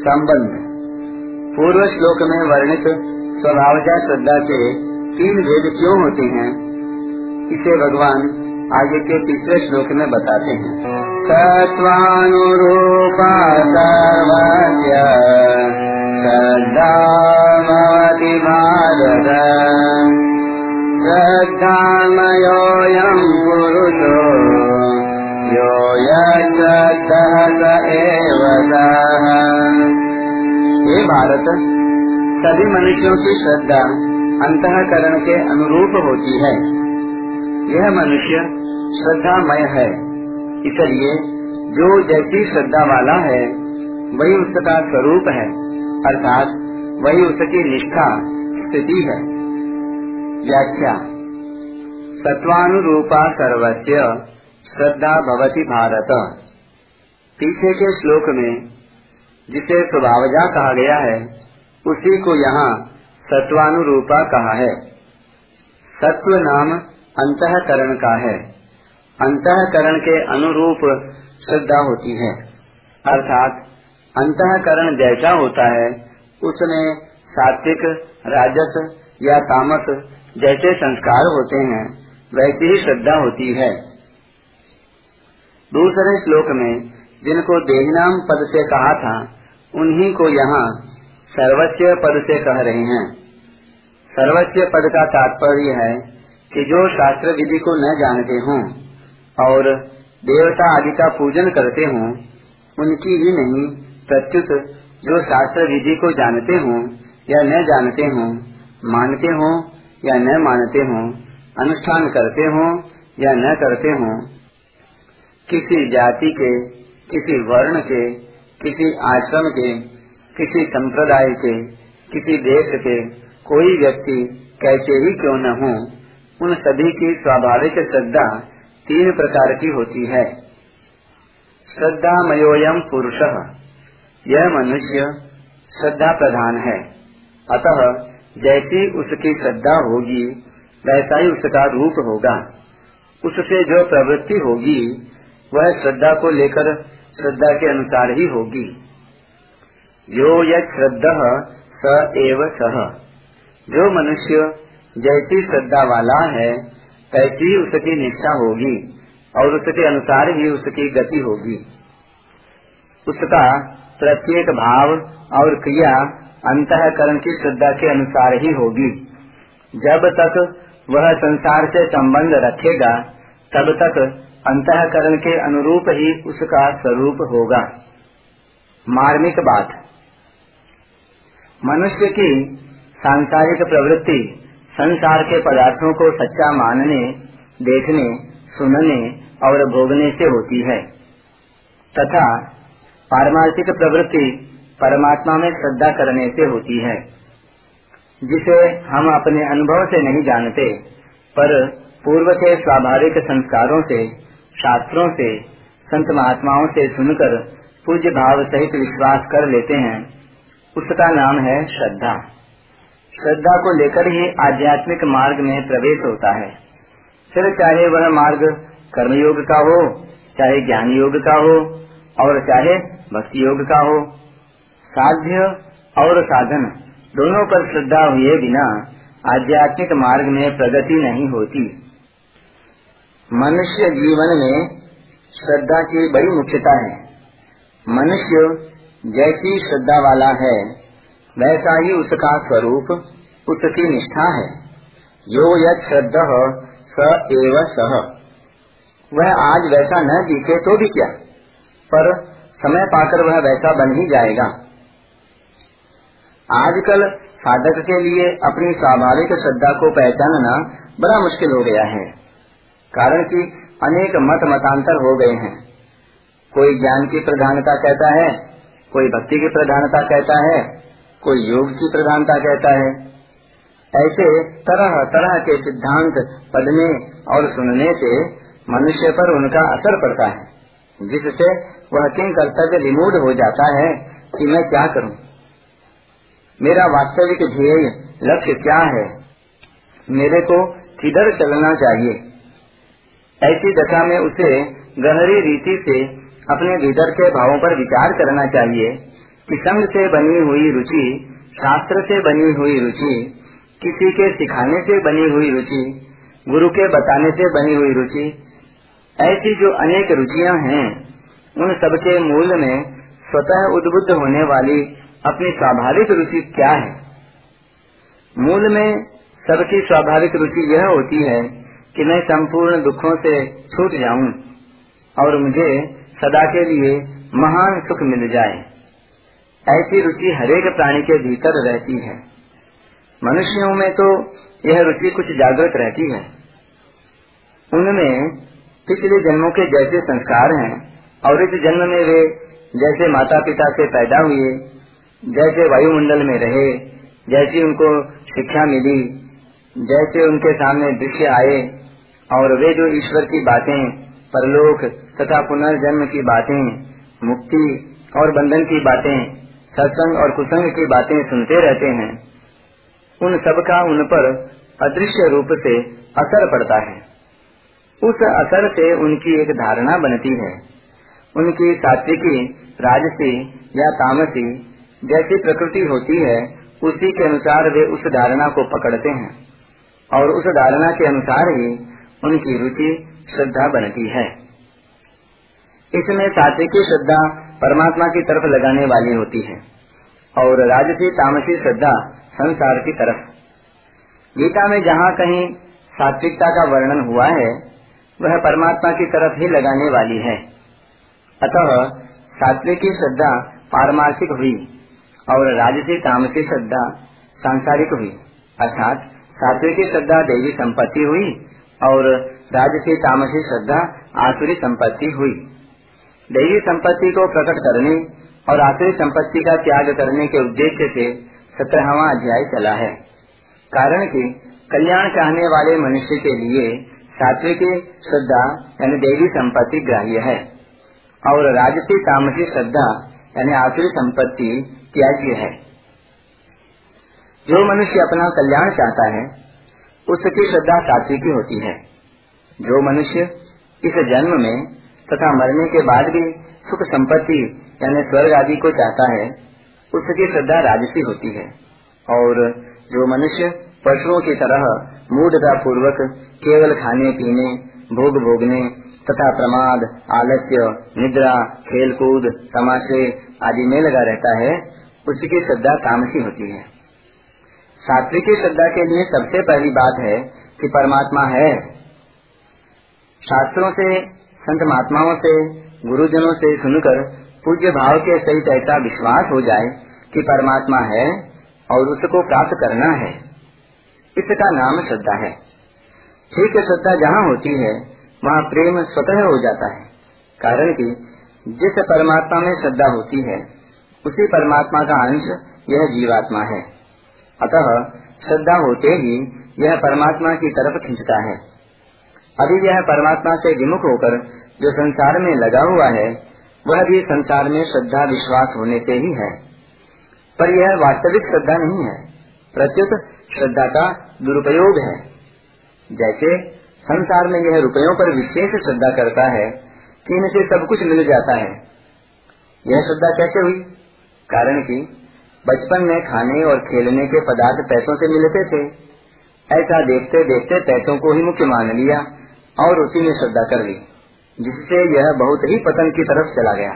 संबंध। पूर्व श्लोक में वर्णित स्वभावजा श्रद्धा के तीन भेद क्यों होते हैं, इसे भगवान आगे के तीसरे श्लोक में बताते हैं। तत्वानुरूपा भारत श्रद्धामयोऽयं पुरुषो यो भारत, सभी मनुष्यों की श्रद्धा अंतकरण के अनुरूप होती है। यह मनुष्य श्रद्धामय है। इसलिए जो जैसी श्रद्धा वाला है, वही उसका स्वरूप है, अर्थात वही उसकी निष्ठा स्थिति है। व्याख्या। सत्वानुरूपा सर्वस्य श्रद्धा भवती भारत। पीछे के श्लोक में, जिसे स्वभावजा कहा गया है, उसी को यहाँ सत्वानुरूपा कहा है। सत्व नाम अंतकरण का है। अंतकरण के अनुरूप श्रद्धा होती है। अर्थात, अंतकरण जैसा होता है, उसमें सात्विक, राजस या तामस जैसे संस्कार होते हैं, वैसी ही श्रद्धा होती है। दूसरे श्लोक में जिनको देहनाम पद से कहा था, उन्हीं को यहाँ सर्वस्व पद से कह रहे हैं। सर्वस्व पद का तात्पर्य है कि जो शास्त्र विधि को न जानते हों और देवता आदि का पूजन करते हों, उनकी ही नहीं, प्रत्युत जो शास्त्र विधि को जानते हों या न जानते हों, मानते हों या न मानते हों, अनुष्ठान करते हों या न करते हों किसी जाति के, किसी वर्ण के, किसी आश्रम के, किसी संप्रदाय के, किसी देश के कोई व्यक्ति कैसे ही क्यों न हो, उन सभी की स्वाभाविक श्रद्धा तीन प्रकार की होती है। श्रद्धा मयोयम पुरुष। यह मनुष्य श्रद्धा प्रधान है। अतः जैसी उसकी श्रद्धा होगी, वैसा ही उसका रूप होगा। उससे जो प्रवृत्ति होगी वह श्रद्धा को लेकर श्रद्धा के अनुसार ही होगी। यो यद्धा स एव सह जो मनुष्य जैसी श्रद्धा वाला है, तैसी उसकी निष्ठा होगी और उसके अनुसार ही उसकी गति होगी। उसका प्रत्येक भाव और क्रिया अंतकरण की श्रद्धा के अनुसार ही होगी। जब तक वह संसार से संबंध रखेगा, तब तक अंतकरण के अनुरूप ही उसका स्वरूप होगा। मार्मिक बात। मनुष्य की सांसारिक प्रवृत्ति, संसार के पदार्थों को सच्चा मानने, देखने, सुनने और भोगने से होती है। तथा पारमार्थिक प्रवृत्ति परमात्मा में श्रद्धा करने से होती है। जिसे हम अपने अनुभव से नहीं जानते, पर पूर्व के स्वाभाविक संस्कारों से शास्त्रों से, संत महात्माओं से सुनकर पूज्य भाव सहित विश्वास कर लेते हैं। उसका नाम है श्रद्धा। श्रद्धा को लेकर ही आध्यात्मिक मार्ग में प्रवेश होता है। फिर चाहे वह मार्ग कर्मयोग का हो, चाहे ज्ञान योग का हो, और चाहे भक्ति योग का हो, साध्य और साधन दोनों पर श्रद्धा हुए बिना आध्यात्मिक मार्ग में प्रगति नहीं होती। मनुष्य जीवन में श्रद्धा की बड़ी मुख्यता है। मनुष्य जैसी श्रद्धा वाला है, वैसा ही उसका स्वरूप, उसकी निष्ठा है। यो यद श्रद्धा स एव सह वह आज वैसा न दिखे तो भी क्या? पर समय पाकर वह वैसा बन ही जाएगा। आजकल साधक के लिए अपनी स्वाभाविक श्रद्धा को पहचानना बड़ा मुश्किल हो गया है। कारण कि अनेक मत मतांतर हो गए हैं। कोई ज्ञान की प्रधानता कहता है, कोई भक्ति की प्रधानता कहता है, कोई योग की प्रधानता कहता है। ऐसे तरह तरह के सिद्धांत पढ़ने और सुनने से मनुष्य पर उनका असर पड़ता है, जिससे वह किन कर्तव्य रिमूव हो जाता है कि मैं क्या करूँ? मेरा वास्तविक ध्येय लक्ष्य क्या है? मेरे को किधर चलना चाहिए? ऐसी दशा में उसे गहरी रीति से अपने भीतर के भावों पर विचार करना चाहिए कि संग से बनी हुई रुचि, शास्त्र से बनी हुई रुचि, किसी के सिखाने से बनी हुई रुचि, गुरु के बताने से बनी हुई रुचि, ऐसी जो अनेक रुचियाँ हैं, उन सबके मूल में स्वतः उद्बुद्ध होने वाली अपनी स्वाभाविक रुचि क्या है? मूल में सबकी स्वाभाविक रुचि यह होती है कि मैं संपूर्ण दुखों से छूट जाऊँ और मुझे सदा के लिए महान सुख मिल जाए। ऐसी रुचि हरेक प्राणी के भीतर रहती है। मनुष्यों में तो यह रुचि कुछ जागृत रहती है। उनमें पिछले जन्मों के जैसे संस्कार हैं और इस जन्म में वे जैसे माता पिता से पैदा हुए, जैसे वायुमंडल में रहे, जैसी उनको शिक्षा मिली, जैसे उनके सामने दृश्य आए और वे जो ईश्वर की बातें, परलोक तथा पुनर्जन्म की बातें, मुक्ति और बंधन की बातें, सत्संग और कुसंग की बातें सुनते रहते हैं, उन सब का उन पर अदृश्य रूप से असर पड़ता है। उस असर से उनकी एक धारणा बनती है। उनकी सात्विकी, राजसी या तामसी जैसी प्रकृति होती है, उसी के अनुसार वे उस धारणा को पकड़ते हैं। और उस धारणा के अनुसार ही उनकी रुचि श्रद्धा बनती है। इसमें सात्विकी श्रद्धा परमात्मा की तरफ़ लगाने वाली होती है और राजसी तामसी श्रद्धा संसार की तरफ़। गीता में जहाँ कहीं सात्विकता का वर्णन हुआ है, वह परमात्मा की तरफ़ ही लगाने वाली है। अतः सात्विकी श्रद्धा पारमार्थिक हुई और राजसी तामसी श्रद्धा सांसारिक हुई। अर्थात सात्विकी श्रद्धा देवी संपत्ति हुई और राजसी तामसी श्रद्धा, आसुरी संपत्ति हुई। दैवी संपत्ति को प्रकट करने और आसुरी संपत्ति का त्याग करने के उद्देश्य से सत्रहवा अध्याय चला है। कारण कि कल्याण चाहने वाले मनुष्य के लिए सात्विक श्रद्धा यानी देवी संपत्ति ग्राह्य है और राजसी तामसी श्रद्धा यानी आसुरी संपत्ति त्याज्य है। जो मनुष्य अपना कल्याण चाहता है उसकी श्रद्धा सात्विकी होती है। जो मनुष्य इस जन्म में तथा मरने के बाद भी सुख संपत्ति यानी स्वर्ग आदि को चाहता है, उसकी श्रद्धा राजसी होती है। और जो मनुष्य पशुओं की तरह मूढ़ता पूर्वक केवल खाने, पीने, भोग भोगने तथा प्रमाद, आलस्य, निद्रा, खेलकूद, तमाशे आदि में लगा रहता है, उसकी श्रद्धा तामसी होती है। सात्विकी श्रद्धा के लिए सबसे पहली बात है कि परमात्मा है। शास्त्रों से, संत महात्माओं से, गुरुजनों से सुनकर पूज्य भाव के सहित ऐसा विश्वास हो जाए कि परमात्मा है और उसको प्राप्त करना है। इसका नाम श्रद्धा है। ठीक श्रद्धा जहाँ होती है, वहाँ प्रेम स्वतः हो जाता है। कारण कि जिस परमात्मा में श्रद्धा होती है, उसी परमात्मा का अंश यह जीवात्मा है। अतः श्रद्धा होते ही यह परमात्मा की तरफ़ खींचता है। अभी यह परमात्मा से विमुख होकर जो संसार में लगा हुआ है, वह भी संसार में श्रद्धा विश्वास होने से ही है। पर यह वास्तविक श्रद्धा नहीं है, प्रत्युत श्रद्धा का दुरुपयोग है। जैसे संसार में यह रुपयों पर विशेष श्रद्धा करता है कि इनसे सब कुछ मिल जाता है। यह श्रद्धा कैसे हुई? कारण कि बचपन में खाने और खेलने के पदार्थ पैसों से मिलते थे। ऐसा देखते देखते पैसों को ही मुख्य मान लिया और उसी में श्रद्धा कर ली, जिससे यह बहुत ही पतन की तरफ़ चला गया।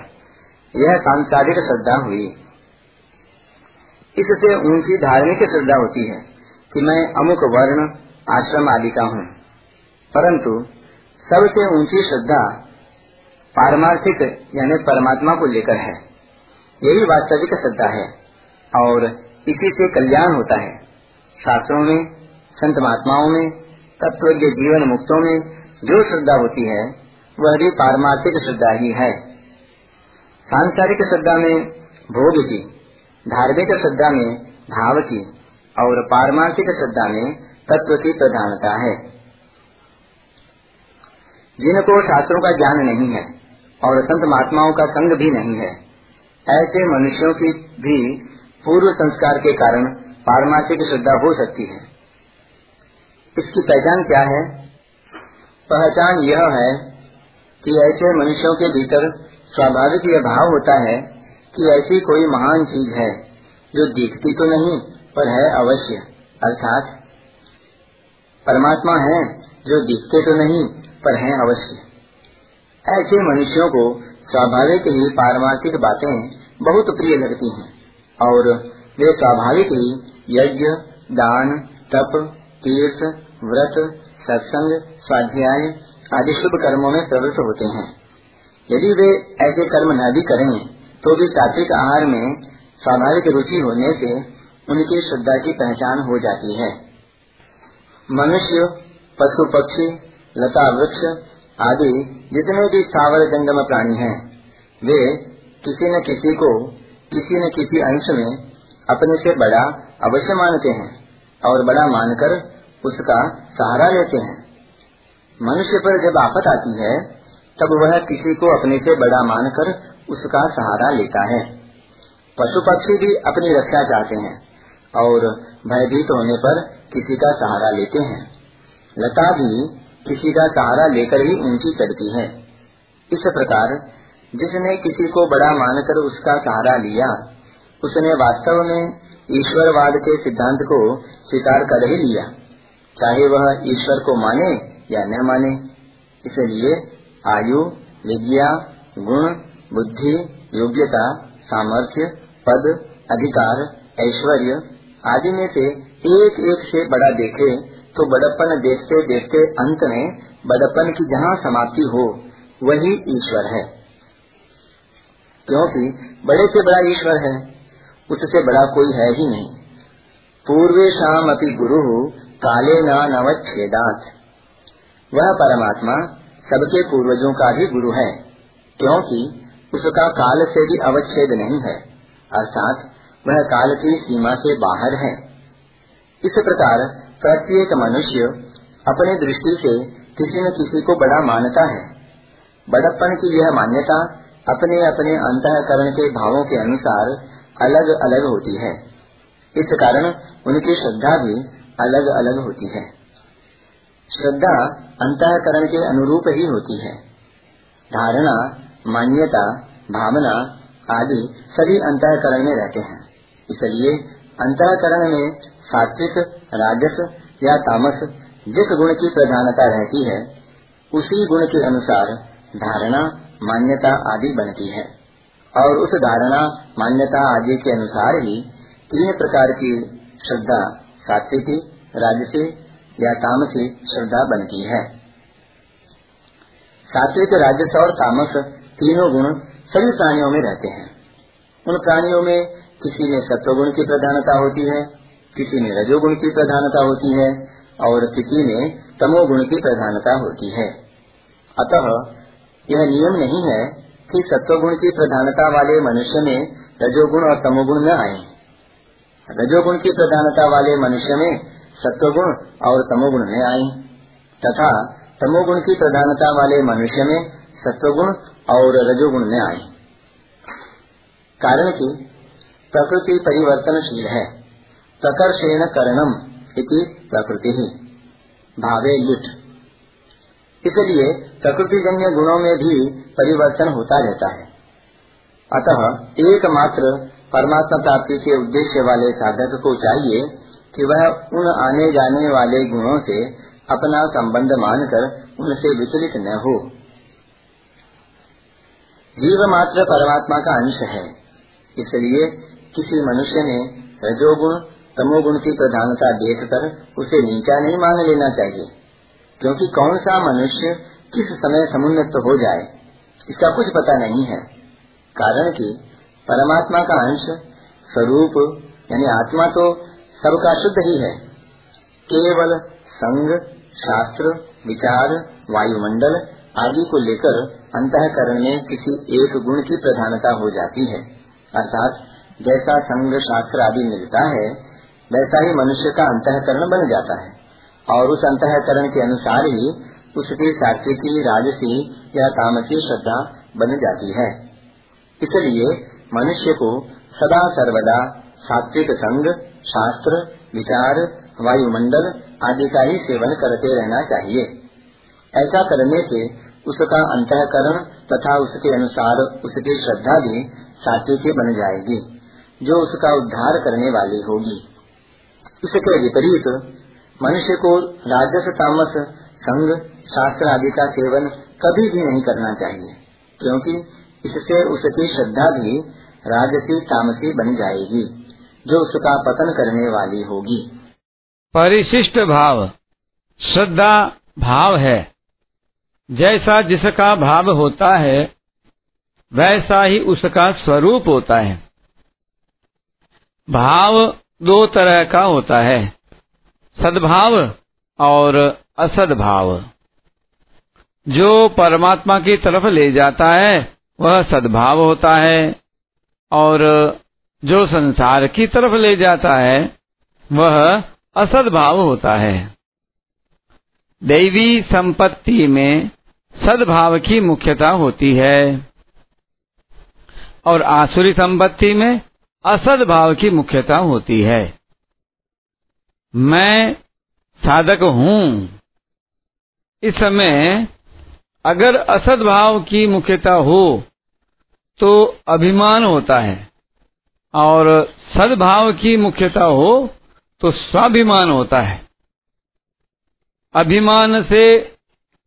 यह सांसारिक श्रद्धा हुई। इससे ऊँची धार्मिक श्रद्धा होती है कि मैं अमुक वर्ण, आश्रम आदि का हूँ। परंतु सबसे ऊँची श्रद्धा पारमार्थिक यानी परमात्मा को लेकर है। यही वास्तविक श्रद्धा है। और इसी से कल्याण होता है। शास्त्रों में, संत महात्माओं में तत्व के जीवन मुक्तों में जो श्रद्धा होती है, वह भी पारमार्थिक श्रद्धा ही है। सांसारिक श्रद्धा में भोग की, धार्मिक श्रद्धा में भाव की और पारमार्थिक श्रद्धा में तत्व की प्रधानता है। जिनको शास्त्रों का ज्ञान नहीं है और संत महात्माओं का संग भी नहीं है, ऐसे मनुष्यों की भी पूर्व संस्कार के कारण पारमार्थिक श्रद्धा हो सकती है। इसकी पहचान क्या है? पहचान यह है कि ऐसे मनुष्यों के भीतर स्वाभाविक यह भाव होता है कि ऐसी कोई महान चीज़ है जो दिखती तो नहीं, पर है अवश्य। अर्थात, परमात्मा है जो दिखते तो नहीं, पर है अवश्य। ऐसे मनुष्यों को स्वाभाविक ही पारमार्थिक बातें बहुत प्रिय लगती हैं। और वे स्वाभाविक ही यज्ञ दान तप तीर्थ व्रत सत्संग स्वाध्याय आदि शुभ कर्मों में प्रवृत्त होते हैं। यदि वे ऐसे कर्म न भी करें तो भी सात्विक आहार में स्वाभाविक रुचि होने से उनकी श्रद्धा की पहचान हो जाती है। मनुष्य पशु पक्षी लता वृक्ष आदि जितने भी स्थावर जंगम प्राणी हैं, वे किसी न किसी को किसी न किसी अंश में अपने से बड़ा अवश्य मानते हैं और बड़ा मानकर उसका सहारा लेते हैं। मनुष्य पर जब आफत आती है, तब वह किसी को अपने से बड़ा मानकर उसका सहारा लेता है। पशु पक्षी भी अपनी रक्षा चाहते हैं और भयभीत होने पर किसी का सहारा लेते हैं। लता भी किसी का सहारा लेकर ही ऊँची चढ़ती है। इस प्रकार जिसने किसी को बड़ा मानकर उसका सहारा लिया, उसने वास्तव में ईश्वरवाद के सिद्धांत को स्वीकार कर ही लिया। चाहे वह ईश्वर को माने या न माने, इसलिए आयु, विद्या, गुण, बुद्धि, योग्यता, सामर्थ्य, पद, अधिकार, ऐश्वर्य आदि में से एक एक से बड़ा देखे तो बड़प्पन देखते देखते अंत में बड़प्पन की जहाँ समाप्ति हो, वही ईश्वर है। क्योंकि बड़े से बड़ा ईश्वर है, उससे बड़ा कोई है ही नहीं। पूर्वे शाम अपनी गुरु काले नवच्छेदात। वह परमात्मा सबके पूर्वजों का भी गुरु है, क्योंकि उसका काल से भी अवच्छेद नहीं है, अर्थात वह काल की सीमा से बाहर है। इस प्रकार प्रत्येक मनुष्य अपने दृष्टि से किसी न किसी को बड़ा मानता है। बड़प्पन की यह मान्यता अपने अपने अंतकरण के भावों के अनुसार अलग अलग होती है। इस कारण उनकी श्रद्धा भी अलग अलग होती है। श्रद्धा अंतकरण के अनुरूप ही होती है। धारणा, मान्यता, भावना आदि सभी अंतकरण में रहते हैं। इसलिए अंतकरण में सात्विक, राजस या तामस जिस गुण की प्रधानता रहती है, उसी गुण के अनुसार धारणा मान्यता आदि बनती है। और उस धारणा मान्यता आदि के अनुसार ही तीन प्रकार की श्रद्धा, सात्विकी, राजसी या तामसी श्रद्धा बनती है। सात्विक, राजस और तामस तीनों गुण सभी प्राणियों में रहते हैं। उन प्राणियों में किसी में सत्वगुण की प्रधानता होती है, किसी में रजोगुण की प्रधानता होती है, और किसी में तमोगुण की प्रधानता होती है। अतः यह नियम नहीं है कि सत्वगुण की प्रधानता वाले मनुष्य में रजोगुण और तमोगुण न आए। रजोगुण की प्रधानता वाले मनुष्य में सत्वगुण और तमोगुण न आए। तथा तमोगुण की प्रधानता वाले मनुष्य में सत्वगुण और रजोगुण में आए। कारण कि प्रकृति परिवर्तनशील है। प्रकर्षेण करणम इति प्रकृति। ही भावे युट इसलिए प्रकृति जन्य गुणों में भी परिवर्तन होता रहता है। अतः एकमात्र परमात्मा प्राप्ति के उद्देश्य वाले साधक को चाहिए कि वह उन आने जाने वाले गुणों से अपना संबंध मानकर उनसे विचलित न हो। जीव मात्र परमात्मा का अंश है। इसलिए किसी मनुष्य ने रजोगुण, तमोगुण की प्रधानता देखकर उसे नीचा नहीं मान लेना चाहिए। क्योंकि कौन सा मनुष्य किस समय समुन्नत हो जाए, इसका कुछ पता नहीं है। कारण कि परमात्मा का अंश स्वरूप, यानी आत्मा तो सबका शुद्ध ही है। केवल संग, शास्त्र, विचार, वायुमंडल आदि को लेकर अंतकरण में किसी एक गुण की प्रधानता हो जाती है। अर्थात जैसा संग, शास्त्र आदि मिलता है, वैसा ही मनुष्य का अंतकरण बन जाता है। और उस अंतकरण के अनुसार ही उसकी सात्विकी, राजसी या तामसी श्रद्धा बन जाती है। इसलिए मनुष्य को सदा सर्वदा सात्विक संग, शास्त्र, विचार, वायुमंडल आदि का ही सेवन करते रहना चाहिए। ऐसा करने से उसका अंतकरण तथा उसके अनुसार उसकी श्रद्धा भी सात्विकी बन जाएगी, जो उसका उद्धार करने वाली होगी। इसके विपरीत मनुष्य को राजस, तामस, संग, शास्त्र आदि का सेवन कभी भी नहीं करना चाहिए, क्योंकि इससे उसकी श्रद्धा भी राजसी, तामसी बन जाएगी, जो उसका पतन करने वाली होगी। परिशिष्ट भाव। श्रद्धा भाव है। जैसा जिसका भाव होता है, वैसा ही उसका स्वरूप होता है। भाव दो तरह का होता है। सद्भाव और असद्भाव। जो परमात्मा की तरफ़ ले जाता है, वह सद्भाव होता है और जो संसार की तरफ़ ले जाता है, वह असद्भाव होता है। दैवी संपत्ति में सद्भाव की मुख्यता होती है और आसुरी संपत्ति में असद्भाव की मुख्यता होती है। मैं साधक हूँ। इस समय अगर असद्भाव की मुख्यता हो तो अभिमान होता है। और सद्भाव की मुख्यता हो तो स्वाभिमान होता है। अभिमान से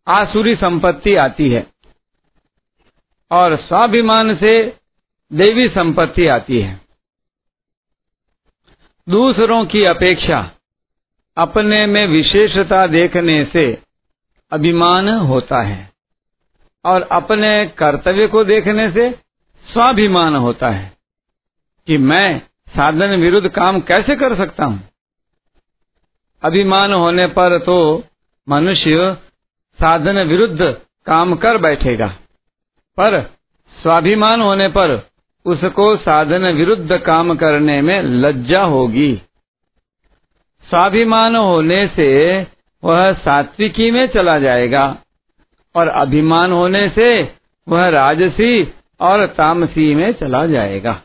आसुरी संपत्ति आती है। और स्वाभिमान से देवी संपत्ति आती है। दूसरों की अपेक्षा अपने में विशेषता देखने से अभिमान होता है और अपने कर्तव्य को देखने से स्वाभिमान होता है कि मैं साधन विरुद्ध काम कैसे कर सकता हूँ। अभिमान होने पर तो मनुष्य साधन विरुद्ध काम कर बैठेगा, पर स्वाभिमान होने पर उसको साधन विरुद्ध काम करने में लज्जा होगी। स्वाभिमान होने से वह सात्विकी में चला जाएगा और अभिमान होने से वह राजसी और तामसी में चला जाएगा।